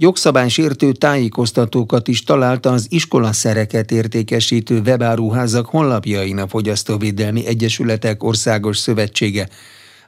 Jogszabálysértő tájékoztatókat is találta az iskolaszereket értékesítő webáruházak honlapjain a Fogyasztóvédelmi Egyesületek Országos Szövetsége.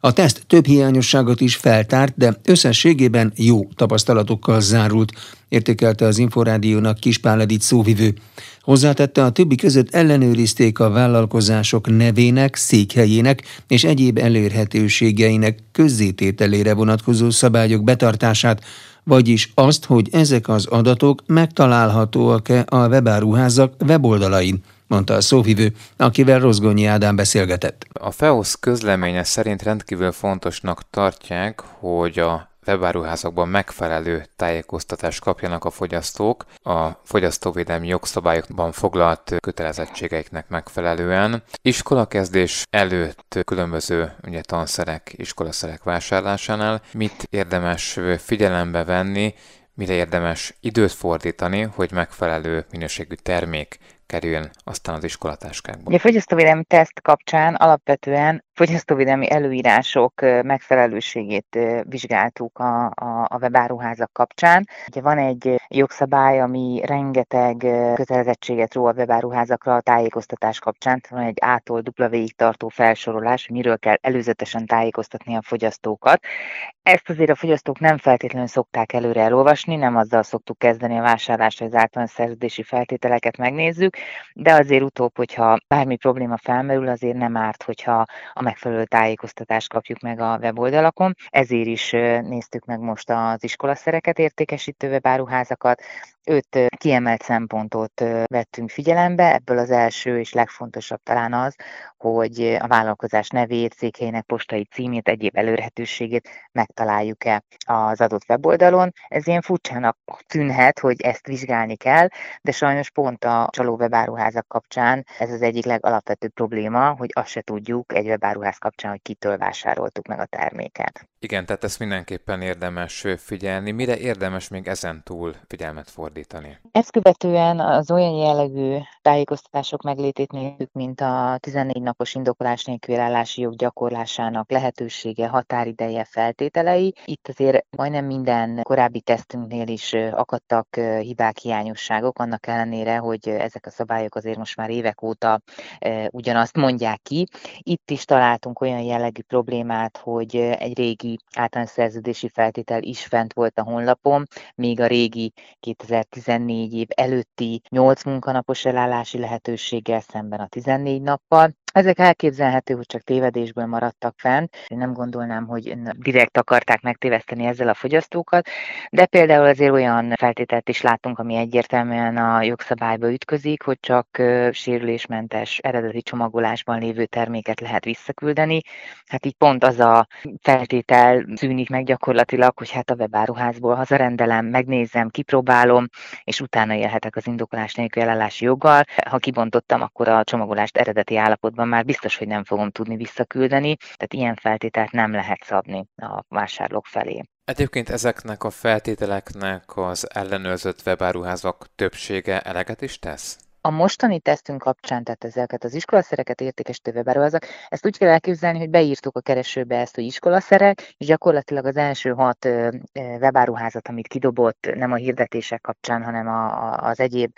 A teszt több hiányosságot is feltárt, de összességében jó tapasztalatokkal zárult, értékelte az Inforádiónak Kispál Edith szóvivő. Hozzátette, a többi között ellenőrizték a vállalkozások nevének, székhelyének és egyéb elérhetőségeinek közzétételére vonatkozó szabályok betartását, vagyis azt, hogy ezek az adatok megtalálhatóak-e a webáruházak weboldalain mondta a szóvivő, akivel Rozgonyi Ádám beszélgetett. A FEOSZ közleménye szerint rendkívül fontosnak tartják, hogy a webáruházakban megfelelő tájékoztatást kapjanak a fogyasztók a fogyasztóvédelmi jogszabályokban foglalt kötelezettségeiknek megfelelően. Iskolakezdés előtt különböző ugye, tanszerek, iskolaszerek vásárlásánál mit érdemes figyelembe venni, mire érdemes időt fordítani, hogy megfelelő minőségű termék kerüljön aztán az iskolatáskákba. A fogyasztóvédelmi teszt kapcsán alapvetően fogyasztóvédelmi előírások megfelelőségét vizsgáltuk a, a, a webáruházak kapcsán. Ugye van egy jogszabály, ami rengeteg kötelezettséget ró a webáruházakra a tájékoztatás kapcsán. Van egy A-tól W-ig tartó felsorolás, hogy miről kell előzetesen tájékoztatni a fogyasztókat. Ezt azért a fogyasztók nem feltétlenül szokták előre elolvasni, nem azzal szoktuk kezdeni a vásárlást, hogy az általános szerződési feltételeket megnézzük, de azért utóbb, hogyha bármi probléma felmerül, azért nem árt, hogyha a megfelelő tájékoztatást kapjuk meg a weboldalakon. Ezért is néztük meg most az iskolaszereket értékesítő webáruházakat, öt kiemelt szempontot vettünk figyelembe, ebből az első és legfontosabb talán az, hogy a vállalkozás nevét, székhelyének postai címét, egyéb előrhetőségét megtaláljuk-e az adott weboldalon. Ez ilyen furcsának tűnhet, hogy ezt vizsgálni kell, de sajnos pont a csaló webáruházak kapcsán ez az egyik legalapvetőbb probléma, hogy azt se tudjuk egy webáruház kapcsán, hogy kitől vásároltuk meg a terméket. Igen, tehát ezt mindenképpen érdemes figyelni. Mire érdemes még ezen túl figyelmet fordítani? Ezt követően az olyan jellegű tájékoztatások meglétét nézzük, mint a 14 napos indokolás nélkül állási jog gyakorlásának lehetősége, határideje, feltételei. Itt azért majdnem minden korábbi tesztünknél is akadtak hibák, hiányosságok, annak ellenére, hogy ezek a szabályok azért most már évek óta ugyanazt mondják ki. Itt is találtunk olyan jellegű problémát, hogy egy régi általános szerződési feltétel is fent volt a honlapon, még a régi 2014 év előtti 8 munkanapos elállási lehetőséggel szemben a 14 nappal. Ezek elképzelhető, hogy csak tévedésből maradtak fenn. Én nem gondolnám, hogy direkt akarták megtéveszteni ezzel a fogyasztókat, de például azért olyan feltételt is látunk, ami egyértelműen a jogszabályba ütközik, hogy csak sérülésmentes eredeti csomagolásban lévő terméket lehet visszaküldeni. Hát így pont az a feltétel szűnik meg gyakorlatilag, hogy hát a webáruházból hazarendelem, megnézem, kipróbálom, és utána élhetek az indokolás nélkül elállási joggal. Ha kibontottam, akkor a csomagolást eredeti állapotban pillanatban már biztos, hogy nem fogom tudni visszaküldeni, tehát ilyen feltételt nem lehet szabni a vásárlók felé. Egyébként ezeknek a feltételeknek az ellenőrzött webáruházak többsége eleget is tesz? A mostani tesztünk kapcsán, tehát ezeket az iskolaszereket értékesítő webáruházak, ezt úgy kell elképzelni, hogy beírtuk a keresőbe ezt, hogy iskolaszerek, és gyakorlatilag az első hat webáruházat, amit kidobott, nem a hirdetések kapcsán, hanem a, az egyéb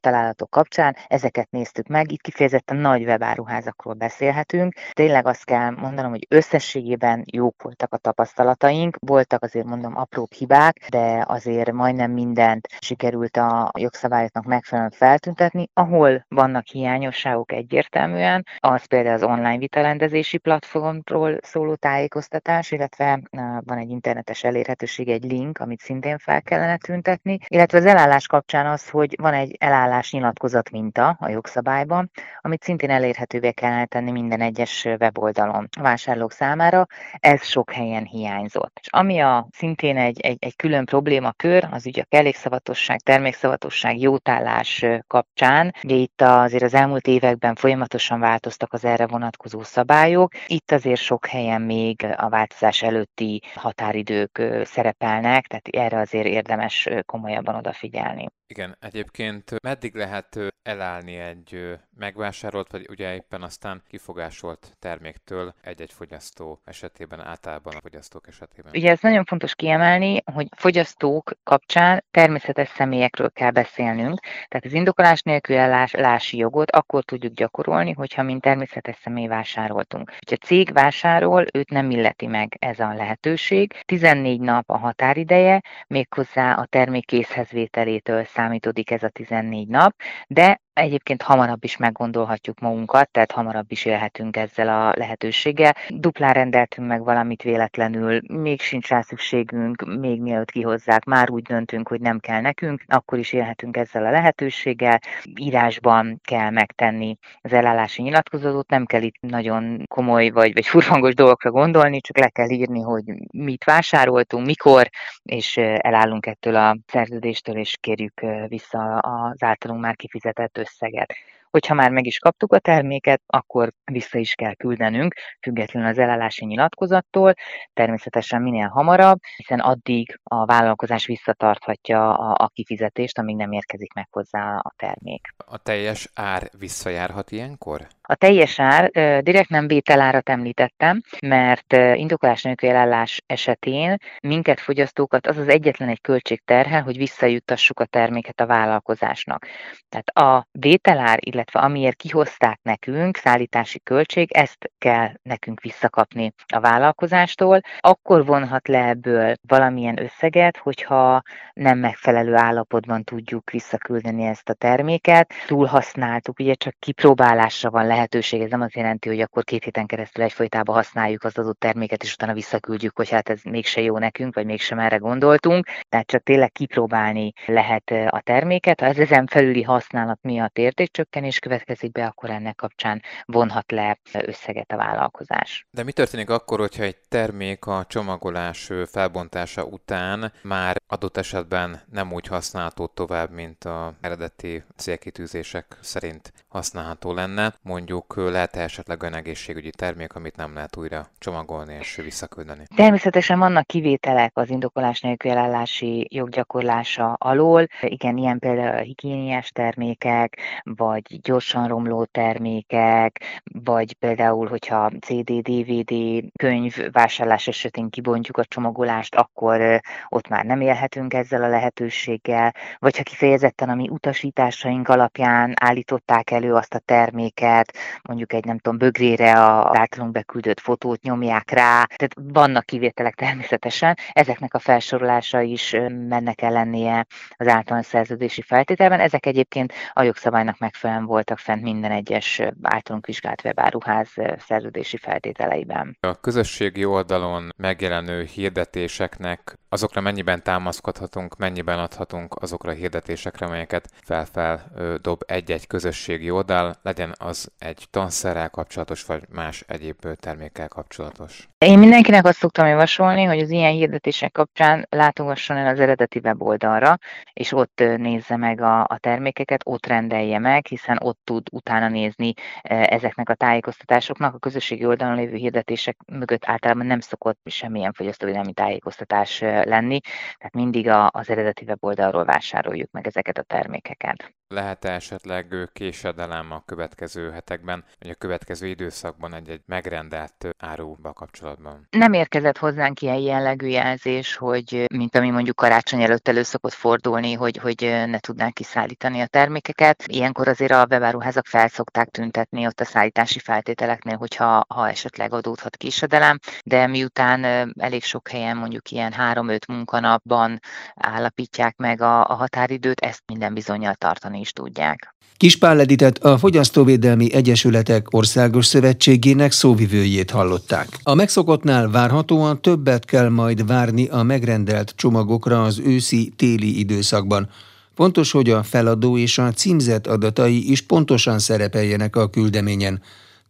találatok kapcsán, ezeket néztük meg. Itt kifejezetten nagy webáruházakról beszélhetünk. Tényleg azt kell mondanom, hogy összességében jók voltak a tapasztalataink, voltak azért mondom apróbb hibák, de azért majdnem mindent sikerült a jogszabályoknak megfelelően feltüntetni, látni, ahol vannak hiányosságok egyértelműen, az például az online vitarendezési platformról szóló tájékoztatás, illetve van egy internetes elérhetőség, egy link, amit szintén fel kellene tüntetni, illetve az elállás kapcsán az, hogy van egy elállás nyilatkozat minta a jogszabályban, amit szintén elérhetővé kellene tenni minden egyes weboldalon vásárlók számára, ez sok helyen hiányzott. És ami a szintén egy, egy, egy külön problémakör, az ugye a kellékszavatosság, termékszavatosság, jótállás kapcsán, kapcsán. Ugye itt azért az elmúlt években folyamatosan változtak az erre vonatkozó szabályok. Itt azért sok helyen még a változás előtti határidők szerepelnek, tehát erre azért érdemes komolyabban odafigyelni. Igen, egyébként meddig lehet elállni egy megvásárolt, vagy ugye éppen aztán kifogásolt terméktől egy-egy fogyasztó esetében, általában a fogyasztók esetében? Ugye ez nagyon fontos kiemelni, hogy fogyasztók kapcsán természetes személyekről kell beszélnünk, tehát az indokolás nélkül ellási jogot akkor tudjuk gyakorolni, hogyha mint természetes személy vásároltunk. Ha cég vásárol, őt nem illeti meg ez a lehetőség. 14 nap a határideje, méghozzá a termék készhezvételétől számítódik ez a 14 nap, de Egyébként hamarabb is meggondolhatjuk magunkat, tehát hamarabb is élhetünk ezzel a lehetőséggel. Duplán rendeltünk meg valamit véletlenül, még sincs rá szükségünk, még mielőtt kihozzák, már úgy döntünk, hogy nem kell nekünk, akkor is élhetünk ezzel a lehetőséggel. Írásban kell megtenni az elállási nyilatkozatot, nem kell itt nagyon komoly vagy, vagy furfangos dolgokra gondolni, csak le kell írni, hogy mit vásároltunk, mikor, és elállunk ettől a szerződéstől, és kérjük vissza az általunk már kifizetett összeget. Hogyha már meg is kaptuk a terméket, akkor vissza is kell küldenünk, függetlenül az elállási nyilatkozattól, természetesen minél hamarabb, hiszen addig a vállalkozás visszatarthatja a, a kifizetést, amíg nem érkezik meg hozzá a termék. A teljes ár visszajárhat ilyenkor? A teljes ár, direkt nem vételárat említettem, mert indokolás nélkül elállás esetén minket fogyasztókat az az egyetlen egy költség terhel, hogy visszajuttassuk a terméket a vállalkozásnak. Tehát a vételár, illetve amiért kihozták nekünk, szállítási költség, ezt kell nekünk visszakapni a vállalkozástól. Akkor vonhat le ebből valamilyen összeget, hogyha nem megfelelő állapotban tudjuk visszaküldeni ezt a terméket. Túlhasználtuk, ugye csak kipróbálásra van lehetőség, ez nem azt jelenti, hogy akkor két héten keresztül egyfolytában használjuk az adott terméket, és utána visszaküldjük, hogy hát ez mégse jó nekünk, vagy mégsem erre gondoltunk. Tehát csak tényleg kipróbálni lehet a terméket. Ha ez ezen felüli használat miatt értékcsökkenés következik be, akkor ennek kapcsán vonhat le összeget a vállalkozás. De mi történik akkor, hogyha egy termék a csomagolás felbontása után már adott esetben nem úgy használható tovább, mint a eredeti célkitűzések szerint használható lenne? Mondjuk lehet-e esetleg olyan egészségügyi termék, amit nem lehet újra csomagolni és visszaküldeni? Természetesen vannak kivételek az indokolás nélkül elállási joggyakorlása alól. Igen, ilyen például higiéniás termékek, vagy gyorsan romló termékek, vagy például, hogyha CD, DVD, könyv vásárlás esetén kibontjuk a csomagolást, akkor ott már nem élhetünk ezzel a lehetőséggel, vagy ha kifejezetten a mi utasításaink alapján állították elő azt a terméket, mondjuk egy nem tudom, bögrére a általunk beküldött fotót nyomják rá, tehát vannak kivételek természetesen, ezeknek a felsorolása is mennek el lennie az általános szerződési feltételben, ezek egyébként a jogszabálynak megfelelően voltak fent minden egyes általunk vizsgált webáruház szerződési feltételeiben. A közösségi oldalon megjelenő hirdetéseknek azokra mennyiben támaszkodhatunk, mennyiben adhatunk azokra a hirdetésekre, amelyeket felfel dob egy-egy közösségi oldal, legyen az egy tanszerrel kapcsolatos, vagy más egyéb termékkel kapcsolatos. Én mindenkinek azt szoktam javasolni, hogy az ilyen hirdetések kapcsán látogasson el az eredeti weboldalra, és ott nézze meg a, a termékeket, ott rendelje meg, hiszen ott tud utána nézni ezeknek a tájékoztatásoknak. A közösségi oldalon lévő hirdetések mögött általában nem szokott semmilyen fogyasztóvédelmi tájékoztatás lenni, tehát mindig az eredeti weboldalról vásároljuk meg ezeket a termékeket. Lehet-e esetleg késedelem a következő hetekben, vagy a következő időszakban egy-egy megrendelt áruba kapcsolatban? Nem érkezett hozzánk ilyen jellegű jelzés, hogy mint ami mondjuk karácsony előtt elő szokott fordulni, hogy, hogy ne tudnánk kiszállítani a termékeket. Ilyenkor azért a webáruházak fel szokták tüntetni ott a szállítási feltételeknél, hogyha ha esetleg adódhat késedelem, de miután elég sok helyen mondjuk ilyen 3-5 munkanapban állapítják meg a, a határidőt, ezt minden bizonyal tartani is tudják. Kispál Editet a Fogyasztóvédelmi Egyesületek Országos Szövetségének szóvivőjét hallották. A megszokottnál várhatóan többet kell majd várni a megrendelt csomagokra az őszi-téli időszakban. Fontos, hogy a feladó és a címzet adatai is pontosan szerepeljenek a küldeményen.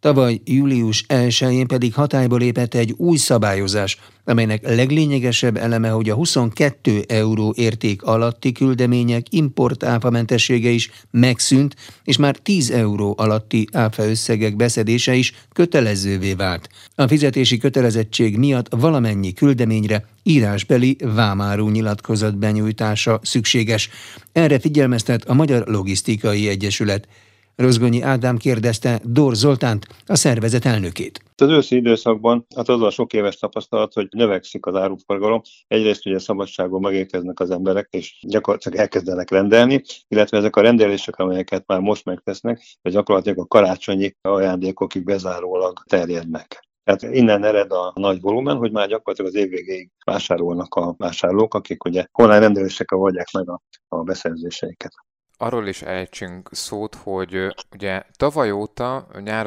Tavaly július 1-én pedig hatályba lépett egy új szabályozás, amelynek leglényegesebb eleme, hogy a 22 euró érték alatti küldemények import áfamentessége is megszűnt, és már 10 euró alatti áfa összegek beszedése is kötelezővé vált. A fizetési kötelezettség miatt valamennyi küldeményre írásbeli vámáró nyilatkozat benyújtása szükséges. Erre figyelmeztet a Magyar Logisztikai Egyesület. Rozgonyi Ádám kérdezte Dor Zoltánt, a szervezet elnökét. Az őszi időszakban hát az a sok éves tapasztalat, hogy növekszik az áruforgalom. Egyrészt ugye szabadságon megérkeznek az emberek, és gyakorlatilag elkezdenek rendelni, illetve ezek a rendelések, amelyeket már most megtesznek, de gyakorlatilag a karácsonyi ajándékokig bezárólag terjednek. Tehát innen ered a nagy volumen, hogy már gyakorlatilag az év végéig vásárolnak a vásárlók, akik ugye online rendelésekkel vagyják meg a, a beszerzéseiket arról is ejtsünk szót, hogy ugye tavaly óta, nyár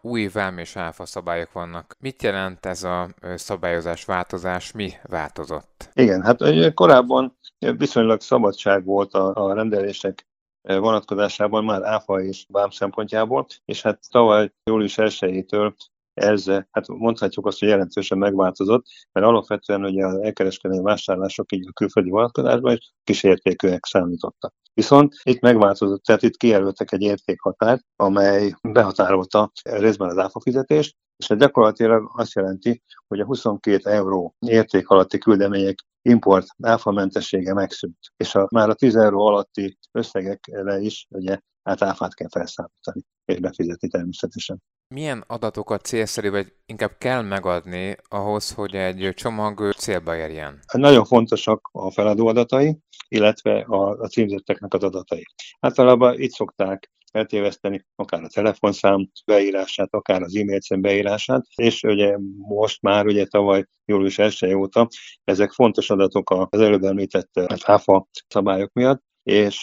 új vám és áfa szabályok vannak. Mit jelent ez a szabályozás változás, mi változott? Igen, hát korábban viszonylag szabadság volt a, a rendelések vonatkozásában már áfa és vám szempontjából, és hát tavaly július 1-től ez, hát mondhatjuk azt, hogy jelentősen megváltozott, mert alapvetően ugye az elkereskedelmi vásárlások így a külföldi vonatkozásban is kísértékűek számítottak. Viszont itt megváltozott, tehát itt kijelöltek egy értékhatárt, amely behatárolta részben az áfa fizetést, és ez gyakorlatilag azt jelenti, hogy a 22 euró érték alatti küldemények import áfamentessége megszűnt, és a, már a 10 euró alatti összegekre is ugye hát áfát kell felszámítani, és befizetni természetesen. Milyen adatokat célszerű, vagy inkább kell megadni ahhoz, hogy egy csomag célba érjen? Nagyon fontosak a feladó adatai, illetve a, a címzetteknek az adatai. Általában itt szokták eltéveszteni, akár a telefonszám beírását, akár az e-mail cím beírását, és ugye most már ugye tavaly július 1 óta ezek fontos adatok az előbb említett áfa szabályok miatt, és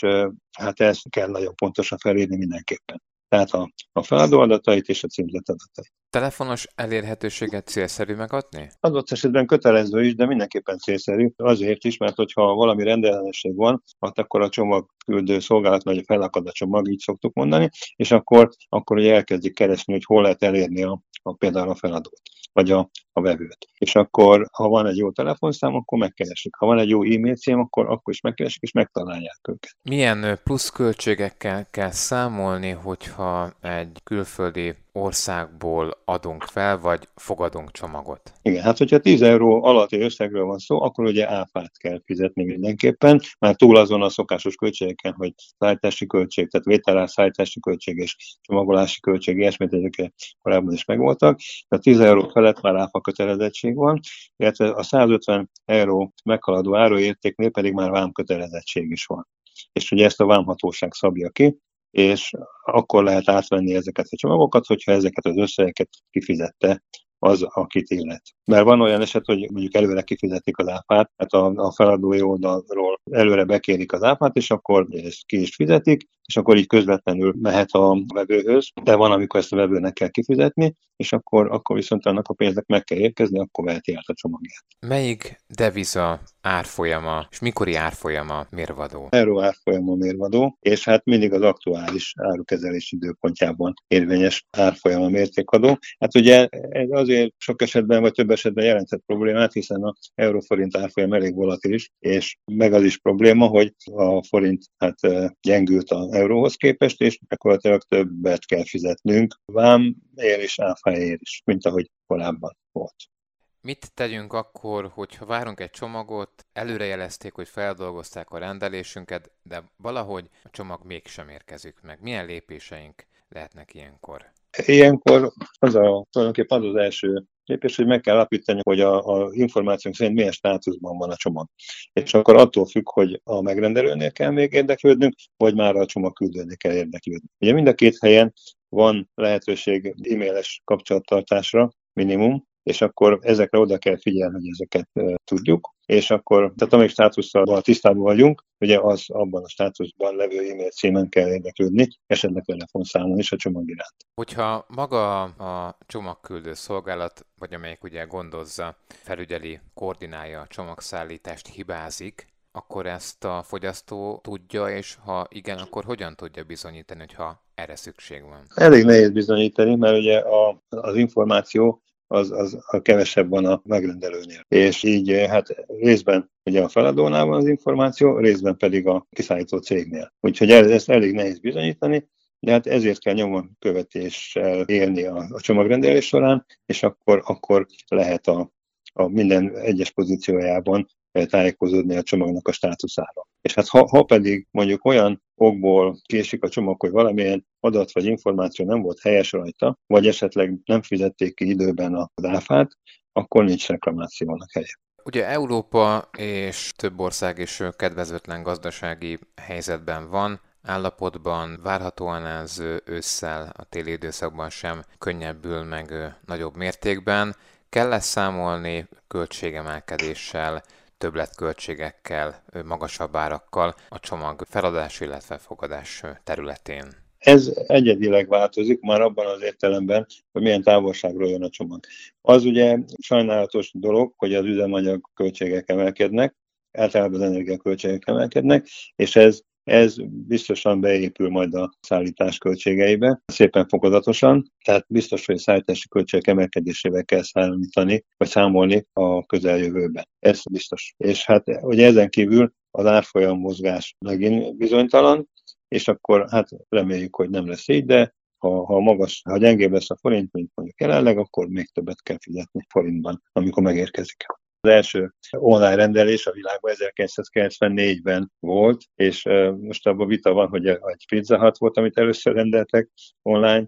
hát ezt kell nagyon pontosan felírni mindenképpen tehát a, a feladó adatait és a címzet adatait. Telefonos elérhetőséget célszerű megadni? Adott esetben kötelező is, de mindenképpen célszerű. Azért is, mert hogyha valami rendellenesség van, akkor a csomagküldő szolgálat vagy felakad a csomag, így szoktuk mondani, és akkor, akkor ugye elkezdik keresni, hogy hol lehet elérni a, a például a feladót vagy a, a vevőt. És akkor, ha van egy jó telefonszám, akkor megkeresik. Ha van egy jó e-mail cím, akkor, akkor is megkeresik, és megtalálják őket. Milyen pluszköltségekkel kell számolni, hogyha egy külföldi országból adunk fel, vagy fogadunk csomagot? Igen, hát hogyha 10 euró alatti összegről van szó, akkor ugye áfát kell fizetni mindenképpen, már túl azon a szokásos költségeken, hogy szállítási költség, tehát vételár szállítási költség és csomagolási költség, ilyesmit ezek korábban is megvoltak. Tehát 10 euró felett már áfa kötelezettség van, illetve a 150 euró meghaladó áruértéknél pedig már vámkötelezettség is van. És ugye ezt a vámhatóság szabja ki, és akkor lehet átvenni ezeket a csomagokat, hogyha ezeket az összegeket kifizette az, akit illet. Mert van olyan eset, hogy mondjuk előre kifizetik az áfát, tehát a, a feladói oldalról előre bekérik az áfát, és akkor ezt ki is fizetik, és akkor így közvetlenül mehet a vevőhöz, de van, amikor ezt a vevőnek kell kifizetni, és akkor, akkor viszont annak a pénznek meg kell érkezni, akkor veheti át a csomagját. Melyik deviza árfolyama, és mikori árfolyama mérvadó? Euró árfolyama mérvadó, és hát mindig az aktuális árukezelés időpontjában érvényes árfolyama mértékadó. Hát ugye ez azért sok esetben, vagy több esetben jelentett problémát, hiszen a euróforint árfolyam elég volatilis, és meg az is probléma, hogy a forint hát gyengült a euróhoz képest, és gyakorlatilag többet kell fizetnünk vám ér és áfáért is, mint ahogy korábban volt. Mit tegyünk akkor, hogyha várunk egy csomagot, előrejelezték, hogy feldolgozták a rendelésünket, de valahogy a csomag mégsem érkezik meg. Milyen lépéseink lehetnek ilyenkor? Ilyenkor az a, tulajdonképpen az az első lépés, hogy meg kell alapítani, hogy a, a információnk szerint milyen státuszban van a csomag. És akkor attól függ, hogy a megrendelőnél kell még érdeklődnünk, vagy már a csomagküldőnél kell érdeklődni. Ugye mind a két helyen van lehetőség e-mailes kapcsolattartásra, minimum, és akkor ezekre oda kell figyelni, hogy ezeket tudjuk, és akkor, tehát amíg státusszal tisztában vagyunk, ugye az abban a státuszban levő e-mail címen kell érdeklődni, esetleg telefonszámon is a csomag iránt. Hogyha maga a csomagküldő szolgálat, vagy amelyik ugye gondozza, felügyeli, koordinálja a csomagszállítást, hibázik, akkor ezt a fogyasztó tudja, és ha igen, akkor hogyan tudja bizonyítani, hogyha erre szükség van? Elég nehéz bizonyítani, mert ugye a, az információ az, az a kevesebb van a megrendelőnél. És így hát részben ugye a feladónál van az információ, részben pedig a kiszállító cégnél. Úgyhogy ezt elég nehéz bizonyítani, de hát ezért kell nyomon követéssel élni a, a csomagrendelés során, és akkor, akkor lehet a, a minden egyes pozíciójában tájékozódni a csomagnak a státuszára. És hát ha, ha pedig mondjuk olyan okból késik a csomag, hogy valamilyen adat vagy információ nem volt helyes rajta, vagy esetleg nem fizették ki időben az áfát, akkor nincs reklamációnak helye. Ugye Európa és több ország is kedvezőtlen gazdasági helyzetben van, állapotban, várhatóan ez ősszel, a téli időszakban sem könnyebbül meg nagyobb mértékben. Kell lesz számolni költségemelkedéssel, többletköltségekkel, magasabb árakkal a csomag feladás, illetve fogadás területén? Ez egyedileg változik már abban az értelemben, hogy milyen távolságról jön a csomag. Az ugye sajnálatos dolog, hogy az üzemanyag költségek emelkednek, általában az energiaköltségek emelkednek, és ez ez biztosan beépül majd a szállítás költségeibe, szépen fokozatosan, tehát biztos, hogy a szállítási költségek emelkedésével kell számítani, vagy számolni a közeljövőben. Ez biztos. És hát ugye ezen kívül az árfolyam mozgás megint bizonytalan, és akkor hát reméljük, hogy nem lesz így, de ha, ha magas, ha gyengébb lesz a forint, mint mondjuk jelenleg, akkor még többet kell fizetni forintban, amikor megérkezik. Az első online rendelés a világban 1994-ben volt, és most abban vita van, hogy egy Pizza Hut volt, amit először rendeltek online,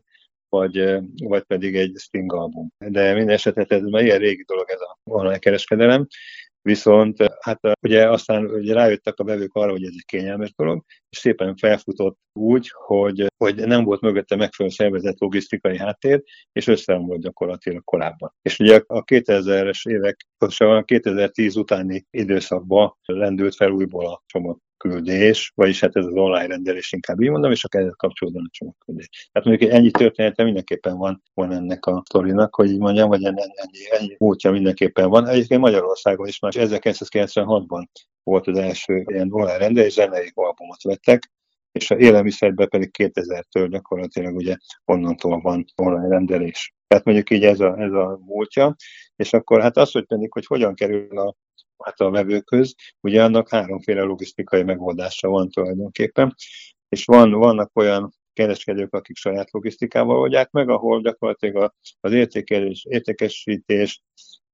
vagy, vagy pedig egy Sting album. De minden esetre ez már ilyen régi dolog ez a online kereskedelem, Viszont hát ugye aztán ugye rájöttek a vevők arra, hogy ez egy kényelmes dolog, és szépen felfutott úgy, hogy, hogy nem volt mögötte megfelelő szervezett logisztikai háttér, és összeomlott gyakorlatilag korábban. És ugye a 2000-es évek, pontosabban 2010 utáni időszakban lendült fel újból a csomag küldés, vagyis hát ez az online rendelés inkább így mondom, és akkor ezzel kapcsolódóan a csomagküldés. Tehát mondjuk ennyi története mindenképpen van, van ennek a sztorinak, hogy így mondjam, vagy ennyi, ennyi, ennyi múltja mindenképpen van. Egyébként Magyarországon is már 1996-ban volt az első ilyen online rendelés, zenei albumot vettek, és a élelmiszerben pedig 2000-től gyakorlatilag ugye onnantól van online rendelés. Tehát mondjuk így ez a, ez a múltja, és akkor hát az, hogy pedig, hogy hogyan kerül a a vevőköz, ugye annak háromféle logisztikai megoldása van tulajdonképpen, és van, vannak olyan kereskedők, akik saját logisztikával oldják meg, ahol gyakorlatilag az értékelés, értékesítés,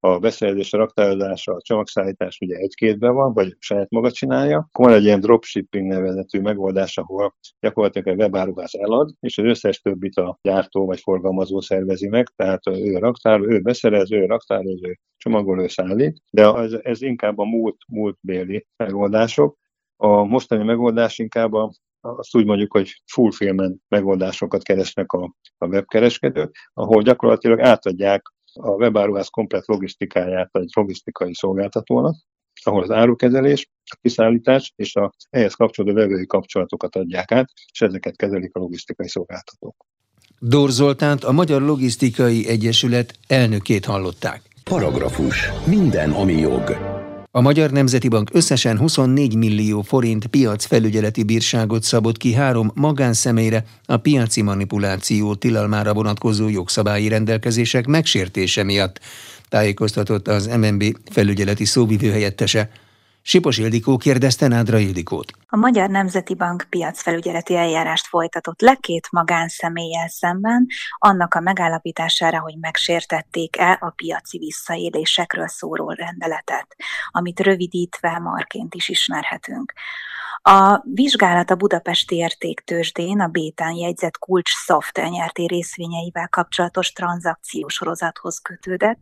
a beszerzés, a raktározás, a csomagszállítás ugye egy-kétben van, vagy saját maga csinálja. Akkor van egy ilyen dropshipping nevezetű megoldás, ahol gyakorlatilag egy webáruház elad, és az összes többit a gyártó vagy forgalmazó szervezi meg, tehát ő raktár, ő beszerez, ő raktározó, csomagoló szállít, de ez, ez inkább a múlt, múltbéli megoldások. A mostani megoldás inkább a azt úgy mondjuk, hogy fulfillment megoldásokat keresnek a, a webkereskedők, ahol gyakorlatilag átadják a webáruház komplet logisztikáját egy logisztikai szolgáltatónak, ahol az árukezelés, a kiszállítás és a ehhez kapcsolódó vevői kapcsolatokat adják át, és ezeket kezelik a logisztikai szolgáltatók. Dór Zoltánt, a Magyar Logisztikai Egyesület elnökét hallották. Paragrafus. Minden, ami jog. A Magyar Nemzeti Bank összesen 24 millió forint piacfelügyeleti bírságot szabott ki három magánszemélyre a piaci manipuláció tilalmára vonatkozó jogszabályi rendelkezések megsértése miatt, tájékoztatott az MNB felügyeleti szóvivő helyettese. Sipos Ildikó kérdezte Nádra Ildikót. A Magyar Nemzeti Bank piacfelügyeleti eljárást folytatott le két magánszemélyel szemben, annak a megállapítására, hogy megsértették-e a piaci visszaélésekről szóró rendeletet, amit rövidítve marként is ismerhetünk. A vizsgálat a Budapesti Értéktősdén a Bétán jegyzett kulcs soft nyerté részvényeivel kapcsolatos tranzakciósorozathoz kötődett,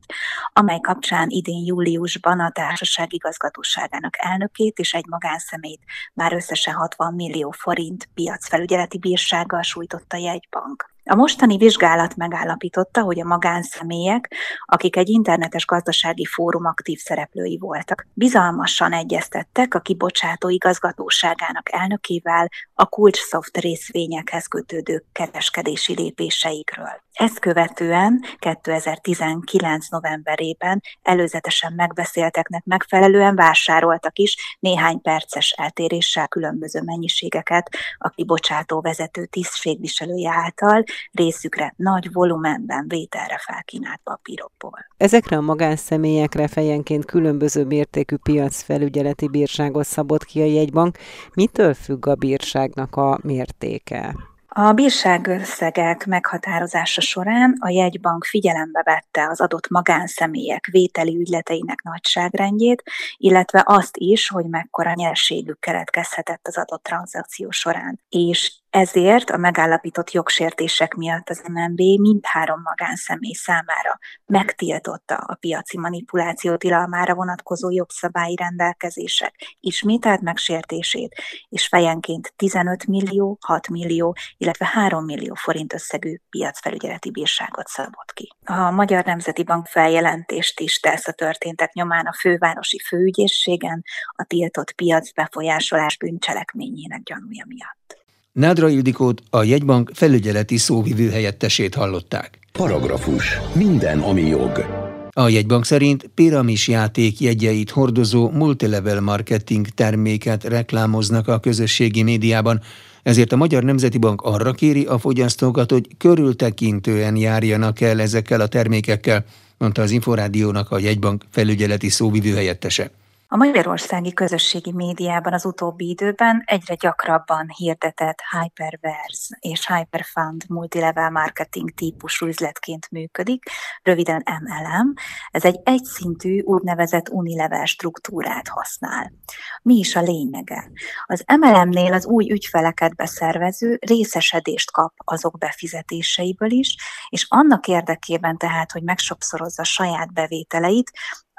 amely kapcsán idén júliusban a társaság igazgatóságának elnökét és egy magánszemélyt már összesen 60 millió forint piacfelügyeleti bírsággal sújtotta jegybank. A mostani vizsgálat megállapította, hogy a magánszemélyek, akik egy internetes gazdasági fórum aktív szereplői voltak, bizalmasan egyeztettek a kibocsátó igazgatóságának elnökével a kulcs szoft részvényekhez kötődő kereskedési lépéseikről. Ezt követően 2019. novemberében előzetesen megbeszélteknek megfelelően vásároltak is néhány perces eltéréssel különböző mennyiségeket a kibocsátó vezető tisztségviselője által részükre nagy volumenben vételre felkínált papírokból. Ezekre a magánszemélyekre fejenként különböző mértékű piacfelügyeleti bírságot szabott ki a jegybank. Mitől függ a bírságnak a mértéke? A bírságösszegek meghatározása során a jegybank figyelembe vette az adott magánszemélyek vételi ügyleteinek nagyságrendjét, illetve azt is, hogy mekkora nyerségük keletkezhetett az adott tranzakció során. És ezért a megállapított jogsértések miatt az MNB mindhárom magánszemély számára megtiltotta a piaci manipuláció tilalmára vonatkozó jogszabályi rendelkezések ismételt megsértését, és fejenként 15 millió, 6 millió, illetve 3 millió forint összegű piacfelügyeleti bírságot szabott ki. A Magyar Nemzeti Bank feljelentést is tesz a történtek nyomán a fővárosi főügyészségen a tiltott piac befolyásolás bűncselekményének gyanúja miatt. Nádra Ildikót, a jegybank felügyeleti szóvivő helyettesét hallották. Paragrafus. Minden, ami jog. A jegybank szerint piramis játék jegyeit hordozó multilevel marketing terméket reklámoznak a közösségi médiában, ezért a Magyar Nemzeti Bank arra kéri a fogyasztókat, hogy körültekintően járjanak el ezekkel a termékekkel, mondta az Inforádiónak a jegybank felügyeleti szóvivő helyettese. A magyarországi közösségi médiában az utóbbi időben egyre gyakrabban hirdetett Hyperverse és Hyperfund multilevel marketing típusú üzletként működik, röviden MLM. Ez egy egyszintű úgynevezett unilevel struktúrát használ. Mi is a lényege? Az MLM-nél az új ügyfeleket beszervező részesedést kap azok befizetéseiből is, és annak érdekében tehát, hogy megsokszorozza saját bevételeit,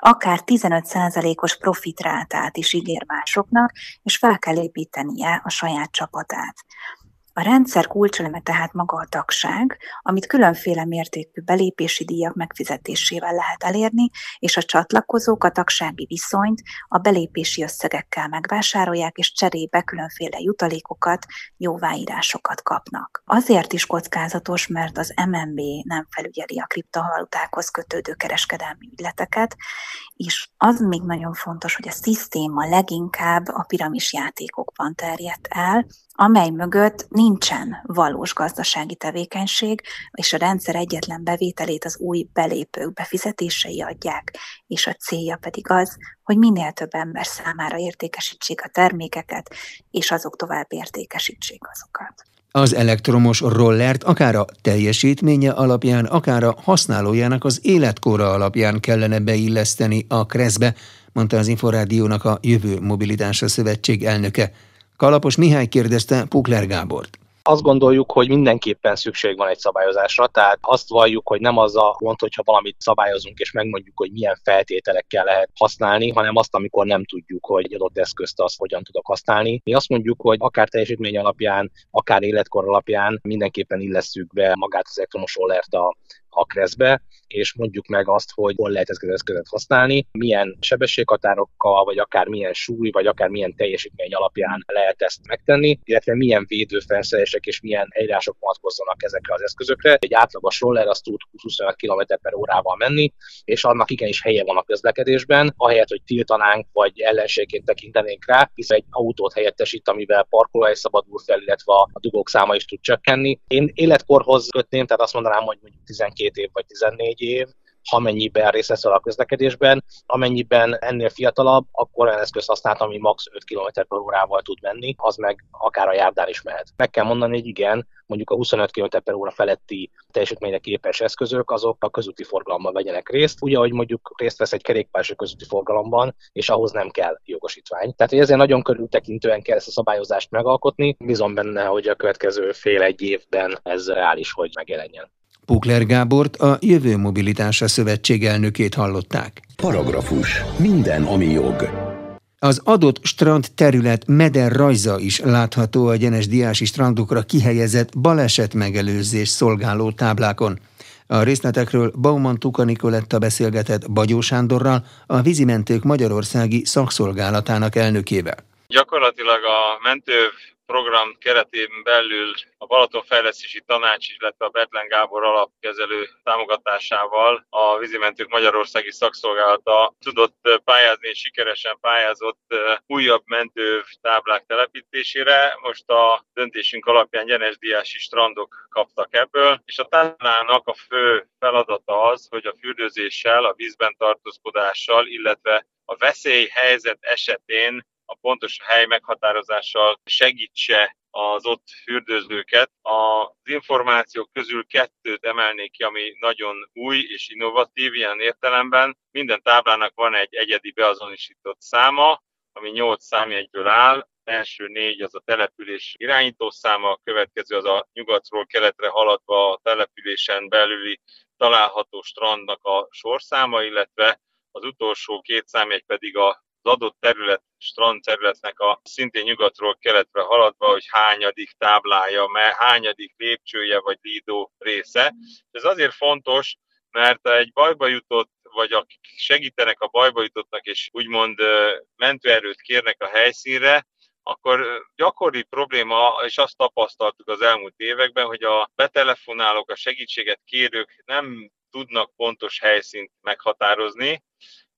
akár 15%-os profitrátát is ígér másoknak, és fel kell építenie a saját csapatát. A rendszer kulcseleme tehát maga a tagság, amit különféle mértékű belépési díjak megfizetésével lehet elérni, és a csatlakozók a tagsági viszonyt a belépési összegekkel megvásárolják, és cserébe különféle jutalékokat, jóváírásokat kapnak. Azért is kockázatos, mert az MNB nem felügyeli a kriptovalutákhoz kötődő kereskedelmi ügyleteket, és az még nagyon fontos, hogy a szisztéma leginkább a piramis játékokban terjedt el, amely mögött nincsen valós gazdasági tevékenység, és a rendszer egyetlen bevételét az új belépők befizetései adják, és a célja pedig az, hogy minél több ember számára értékesítsék a termékeket, és azok tovább értékesítsék azokat. Az elektromos rollert akár a teljesítménye alapján, akár a használójának az életkora alapján kellene beilleszteni a kreszbe, mondta az Inforádiónak a Jövő Mobilitása Szövetség elnöke. Kalapos Mihály kérdezte Pukler Gábort. Azt gondoljuk, hogy mindenképpen szükség van egy szabályozásra, tehát azt valljuk, hogy nem az a gond, hogyha valamit szabályozunk, és megmondjuk, hogy milyen feltételekkel lehet használni, hanem azt, amikor nem tudjuk, hogy egy adott eszközt azt hogyan tudok használni. Mi azt mondjuk, hogy akár teljesítmény alapján, akár életkor alapján mindenképpen illesszük be magát az elektromos rollert a, a és mondjuk meg azt, hogy hol lehet ezt az eszközet használni, milyen sebességhatárokkal, vagy akár milyen súly, vagy akár milyen teljesítmény alapján lehet ezt megtenni, illetve milyen védőfelszerelések és milyen eljárások vonatkozzanak ezekre az eszközökre. Egy átlagos roller az tud 25 km per órával menni, és annak igenis helye van a közlekedésben, ahelyett, hogy tiltanánk, vagy ellenségként tekintenénk rá, hiszen egy autót helyettesít, amivel parkolóhely szabadul fel, illetve a dugók száma is tud csökkenni. Én életkorhoz kötném, tehát azt mondanám, hogy mondjuk 12 év vagy 14 év, ha mennyiben részt veszel a közlekedésben, amennyiben ennél fiatalabb, akkor olyan eszköz használt, ami max. 5 km per órával tud menni, az meg akár a járdán is mehet. Meg kell mondani, hogy igen, mondjuk a 25 km per óra feletti teljesítményre képes eszközök, azok a közúti forgalomban vegyenek részt, ugye, hogy mondjuk részt vesz egy kerékpáros közúti forgalomban, és ahhoz nem kell jogosítvány. Tehát ezért nagyon körültekintően kell ezt a szabályozást megalkotni. Bízom benne, hogy a következő fél-egy évben ez reális, hogy megjelenjen. Pukler Gábort, a Jövő Mobilitása Szövetség elnökét hallották. Paragrafus. Minden, ami jog. Az adott strand terület meder rajza is látható a Gyenes Diási strandokra kihelyezett baleset megelőzés szolgáló táblákon. A részletekről Bauman Tuka Nikoletta beszélgetett Bagyó Sándorral, a vízimentők Magyarországi Szakszolgálatának elnökével. Gyakorlatilag a mentő program keretében belül a Balatonfejlesztési Tanács, illetve a Betlen Gábor alapkezelő támogatásával a vízimentők Magyarországi Szakszolgálata tudott pályázni és sikeresen pályázott újabb mentő táblák telepítésére. Most a döntésünk alapján Gyenes Diási strandok kaptak ebből, és a táblának a fő feladata az, hogy a fürdőzéssel, a vízben tartózkodással, illetve a veszélyhelyzet esetén pontos hely meghatározással segítse az ott fürdőzőket. Az információk közül kettőt emelnék ki, ami nagyon új és innovatív ilyen értelemben. Minden táblának van egy egyedi beazonosított száma, ami 8 számjegyből áll. első négy az a település irányítószáma, a következő az a nyugatról keletre haladva a településen belüli található strandnak a sorszáma, illetve az utolsó két számjegy pedig az adott terület, strandterületnek a szintén nyugatról keletre haladva, hogy hányadik táblája, hányadik lépcsője vagy lídó része. Ez azért fontos, mert egy bajba jutott, vagy akik segítenek a bajba jutottnak, és úgymond mentőerőt kérnek a helyszínre, akkor gyakori probléma, és azt tapasztaltuk az elmúlt években, hogy a betelefonálók, a segítséget kérők nem tudnak pontos helyszínt meghatározni,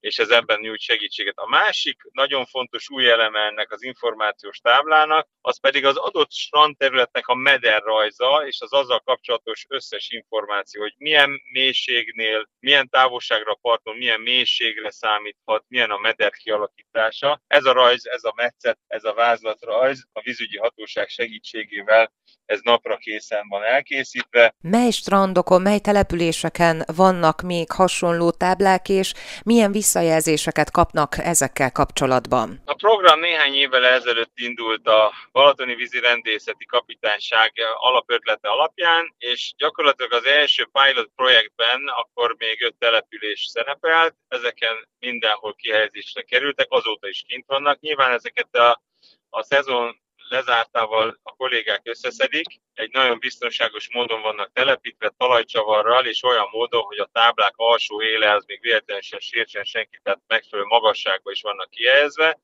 és ez ebben nyújt segítséget. A másik nagyon fontos új eleme ennek az információs táblának, az pedig az adott strandterületnek a mederrajza, és az azzal kapcsolatos összes információ, hogy milyen mélységnél, milyen távolságra parton, milyen mélységre számíthat, milyen a meder kialakítása. Ez a rajz, ez a metszet, ez a vázlatrajz a vízügyi hatóság segítségével ez napra készen van elkészítve. Mely strandokon, mely településeken vannak még hasonló táblák, és milyen visszajelzéseket kapnak ezekkel kapcsolatban? A program néhány évvel ezelőtt indult a Balatoni Vízi Rendészeti Kapitányság alapötlete alapján, és gyakorlatilag az első pilot projektben akkor még öt település szerepelt, ezeken mindenhol kihelyezésre kerültek, azóta is kint vannak. Nyilván ezeket a a szezon lezártával a kollégák összeszedik, egy nagyon biztonságos módon vannak telepítve talajcsavarral, és olyan módon, hogy a táblák alsó éle az még véletlenül sem sértsen senki, tehát megfelelő magasságban is vannak kihelyezve.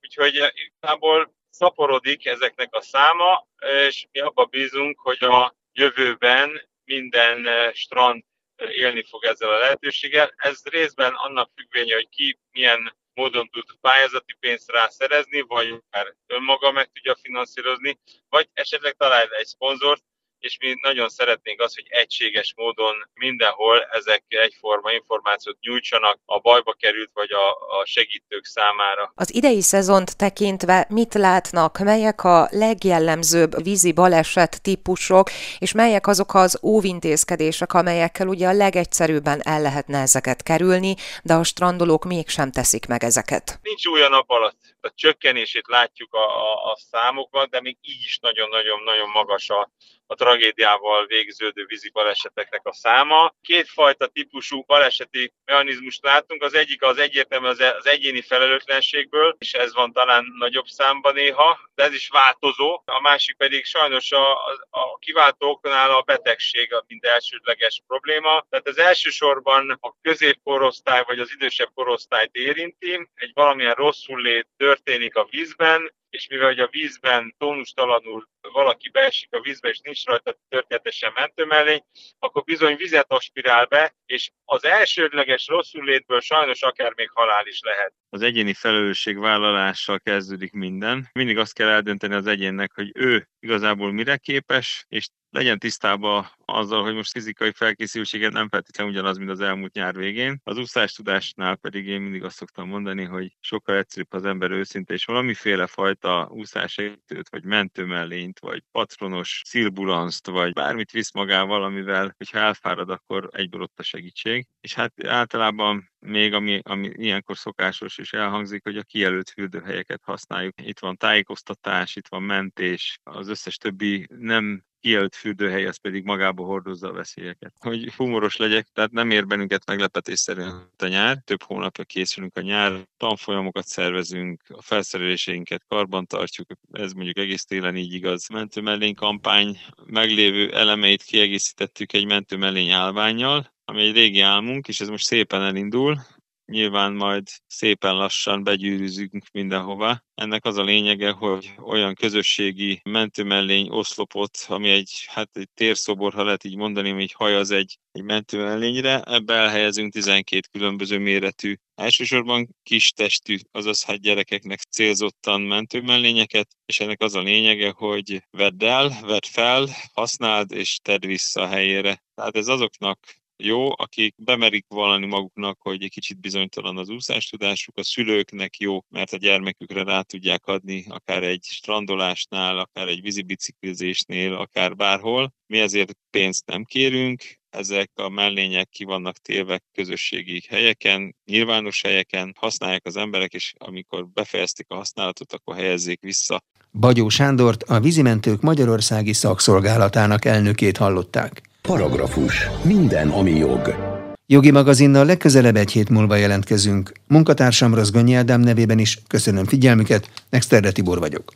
Úgyhogy igazából szaporodik ezeknek a száma, és mi abba bízunk, hogy a jövőben minden strand élni fog ezzel a lehetőséggel. Ez részben annak függvénye, hogy ki milyen módon tud pályázati pénzt rá szerezni, vagy már önmaga meg tudja finanszírozni, vagy esetleg talál egy szponzort, és mi nagyon szeretnénk az, hogy egységes módon mindenhol ezek egyforma információt nyújtsanak a bajba került vagy a, a segítők számára. Az idei szezont tekintve mit látnak, melyek a legjellemzőbb vízi baleset típusok, és melyek azok az óvintézkedések, amelyekkel ugye a legegyszerűbben el lehetne ezeket kerülni, de a strandolók mégsem teszik meg ezeket? Nincs új a nap alatt. A csökkenését látjuk a, a, a számokban, de még így is nagyon-nagyon-nagyon magas a, a tragédiával végződő vízi baleseteknek a száma. Kétfajta típusú baleseti mechanizmust látunk, az egyik az egyértelmű az, az egyéni felelőtlenségből, és ez van talán nagyobb számban néha, de ez is változó. A másik pedig sajnos a, a, kiváltóknál a betegség, mint elsődleges probléma. Tehát az elsősorban a középkorosztály vagy az idősebb korosztályt érinti, egy valamilyen rosszul lét történik a vízben, és mivel hogy a vízben tónustalanul valaki beesik a vízbe, és nincs rajta történetesen mentőmellény, akkor bizony vizet aspirál be, és az elsődleges rosszul létből sajnos akár még halál is lehet. Az egyéni felelősségvállalással kezdődik minden. Mindig azt kell eldönteni az egyénnek, hogy ő igazából mire képes, és legyen tisztában azzal, hogy most fizikai felkészültséget nem feltétlenül ugyanaz, mint az elmúlt nyár végén. Az úszás tudásnál pedig én mindig azt szoktam mondani, hogy sokkal egyszerűbb az ember őszinte, és valamiféle fajta úszásegítőt, vagy mentőmellényt, vagy patronos szilbulanszt, vagy bármit visz magával, amivel, hogyha elfárad, akkor egyből ott a segítség. És hát általában még ami, ami ilyenkor szokásos és elhangzik, hogy a kijelölt fürdőhelyeket használjuk. Itt van tájékoztatás, itt van mentés, az összes többi nem kijelölt fürdőhely, az pedig magába hordozza a veszélyeket. Hogy humoros legyek, tehát nem ér bennünket meglepetésszerűen a nyár, több hónapja készülünk a nyár, tanfolyamokat szervezünk, a felszereléseinket karban tartjuk, ez mondjuk egész télen így igaz. Mentőmellény kampány meglévő elemeit kiegészítettük egy mentőmellény állványjal, ami egy régi álmunk, és ez most szépen elindul. Nyilván majd szépen lassan begyűrűzünk mindenhova. Ennek az a lényege, hogy olyan közösségi mentőmellény oszlopot, ami egy, hát egy térszobor, ha lehet így mondani, ami egy haj az egy, egy mentőmellényre, ebbe elhelyezünk 12 különböző méretű, elsősorban kis testű, azaz hát gyerekeknek célzottan mentőmellényeket, és ennek az a lényege, hogy vedd el, vedd fel, használd és tedd vissza a helyére. Tehát ez azoknak jó, akik bemerik valani maguknak, hogy egy kicsit bizonytalan az úszástudásuk, a szülőknek jó, mert a gyermekükre rá tudják adni, akár egy strandolásnál, akár egy vízibiciklizésnél, akár bárhol. Mi ezért pénzt nem kérünk, ezek a mellények ki vannak téve közösségi helyeken, nyilvános helyeken, használják az emberek, és amikor befejezték a használatot, akkor helyezzék vissza. Bagyó Sándort, a vízimentők Magyarországi Szakszolgálatának elnökét hallották. Paragrafus. Minden, ami jog. Jogi magazinnal legközelebb egy hét múlva jelentkezünk. Munkatársam Rozgonyi Ádám nevében is köszönöm figyelmüket, Exterde Tibor vagyok.